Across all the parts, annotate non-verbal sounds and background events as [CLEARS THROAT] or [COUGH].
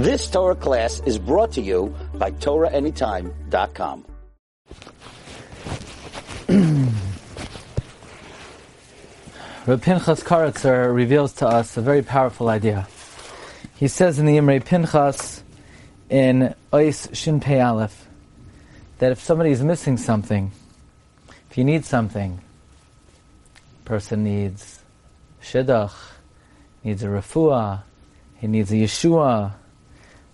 This Torah class is brought to you by TorahAnytime.com. [CLEARS THROAT] Reb Pinchas Koritzer reveals to us a very powerful idea. He says in the Imre Pinchas in Ois Shin Pei Aleph that if somebody is missing something, if you need something, person needs shidduch, needs a refuah, he needs a Yeshua.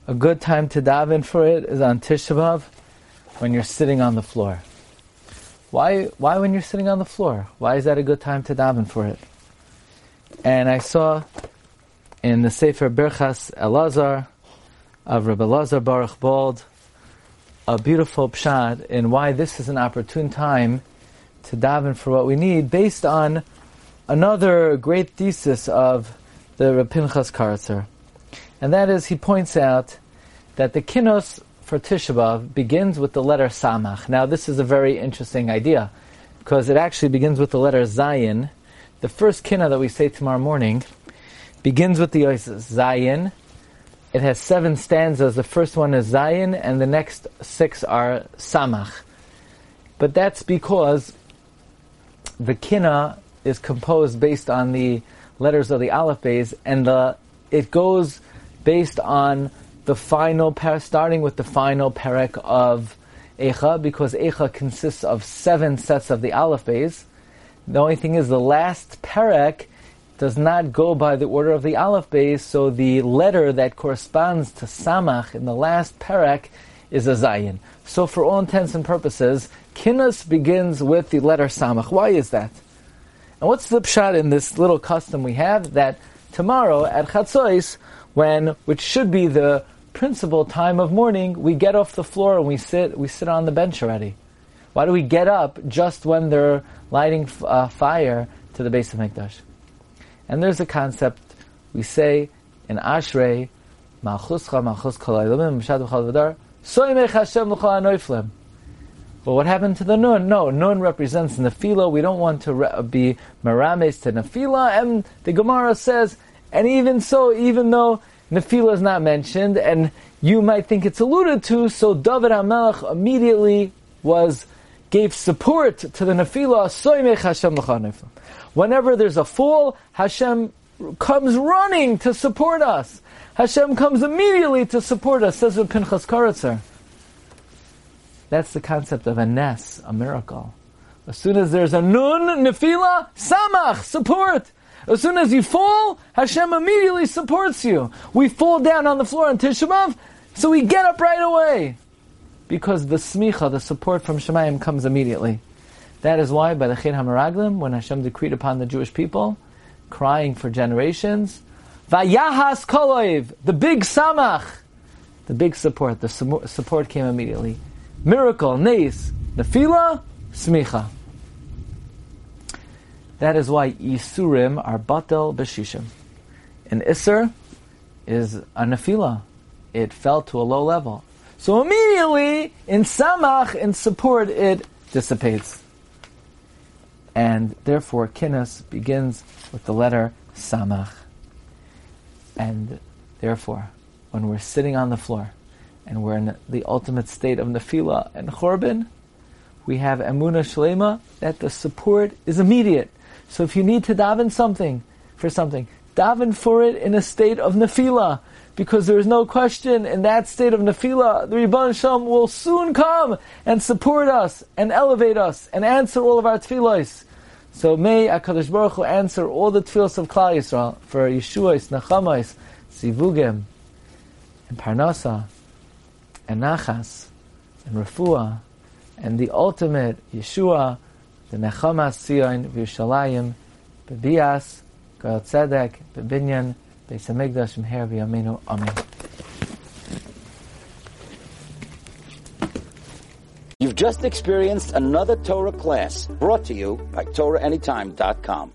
A good time to daven for it is on Tisha B'Av when you're sitting on the floor. Why, why when you're sitting on the floor? Why is that a good time to daven for it? And I saw in the Sefer Berchas Elazar of Rabbi Elazar Baruch Bald a beautiful pshat in why this is an opportune time to daven for what we need based on another great thesis of the Pinchas Koritzer. And that is, he points out that the kinos for Tisha B'Av begins with the letter Samach. Now, this is a very interesting idea because it actually begins with the letter Zayin. The first kinna that we say tomorrow morning begins with the Zayin. It has seven stanzas. The first one is Zayin, and the next six are Samach. But that's because the kinna is composed based on the letters of the Aleph Beis, and the, it goes based on the final par, starting with the final perek of Echa, because Echa consists of seven sets of the Aleph Beis. The only thing is the last perek does not go by the order of the Aleph Beis, so the letter that corresponds to Samach in the last perek is a Zayin. So for all intents and purposes, Kinnas begins with the letter Samach. Why is that? And what's the pshat in this little custom we have that tomorrow at Chatzos, when which should be the principal time of morning, we get off the floor and we sit we sit on the bench already. Why do we get up just when they're lighting uh, fire to the Beis Hamikdash? And there's a concept we say in Ashrei, Malchuscha Malchus Kol Mishad V'Chal V'Dar, Soymech Hashem L'Chol Anoiflem. Well, what happened to the nun? No, nun represents nefila. We don't want to re- be marames to nefila. And the Gemara says, and even so, even though nefila is not mentioned, and you might think it's alluded to, so David HaMelech immediately was gave support to the nefila. Soymech Hashem Whenever there's a fall, Hashem comes running to support us. Hashem comes immediately to support us, says Pinchas Koritzer. That's the concept of a nes, a miracle. As soon as there's a nun, nefila, samach, support. As soon as you fall, Hashem immediately supports you. We fall down on the floor on Tisha so we get up right away. Because the smicha, the support from Shemayim comes immediately. That is why by the Chet HaMeraglim, when Hashem decreed upon the Jewish people, crying for generations, Vayahas koloiv, the big samach, the big support, the support came immediately miracle, neis, nefila, smicha. That is why Isurim are batel b'shishim. An Isser is a nefila. It fell to a low level. So immediately, in samach, in support, it dissipates. And therefore, kinnis begins with the letter samach. And therefore, when we're sitting on the floor, and we're in the ultimate state of nefila and chorban, we have emuna shlema that the support is immediate. So if you need to daven something for something, daven for it in a state of nefila, because there is no question in that state of nefila, the Ribban Shalom will soon come and support us and elevate us and answer all of our tefillos. So may Hakadosh Baruch Hu answer all the tefillos of Klal Yisrael for Yeshua's, Nachamais, Zivugim, and Parnasa and Nachas and Refuah and the ultimate Yeshua, the Nechamas Tzion v'Yushalayim, Bebias, Gal Tzedek, Bebinyan, Beis Hamikdash, Meher v'Yameinu. Amen. You've just experienced another Torah class brought to you by TorahAnytime.com.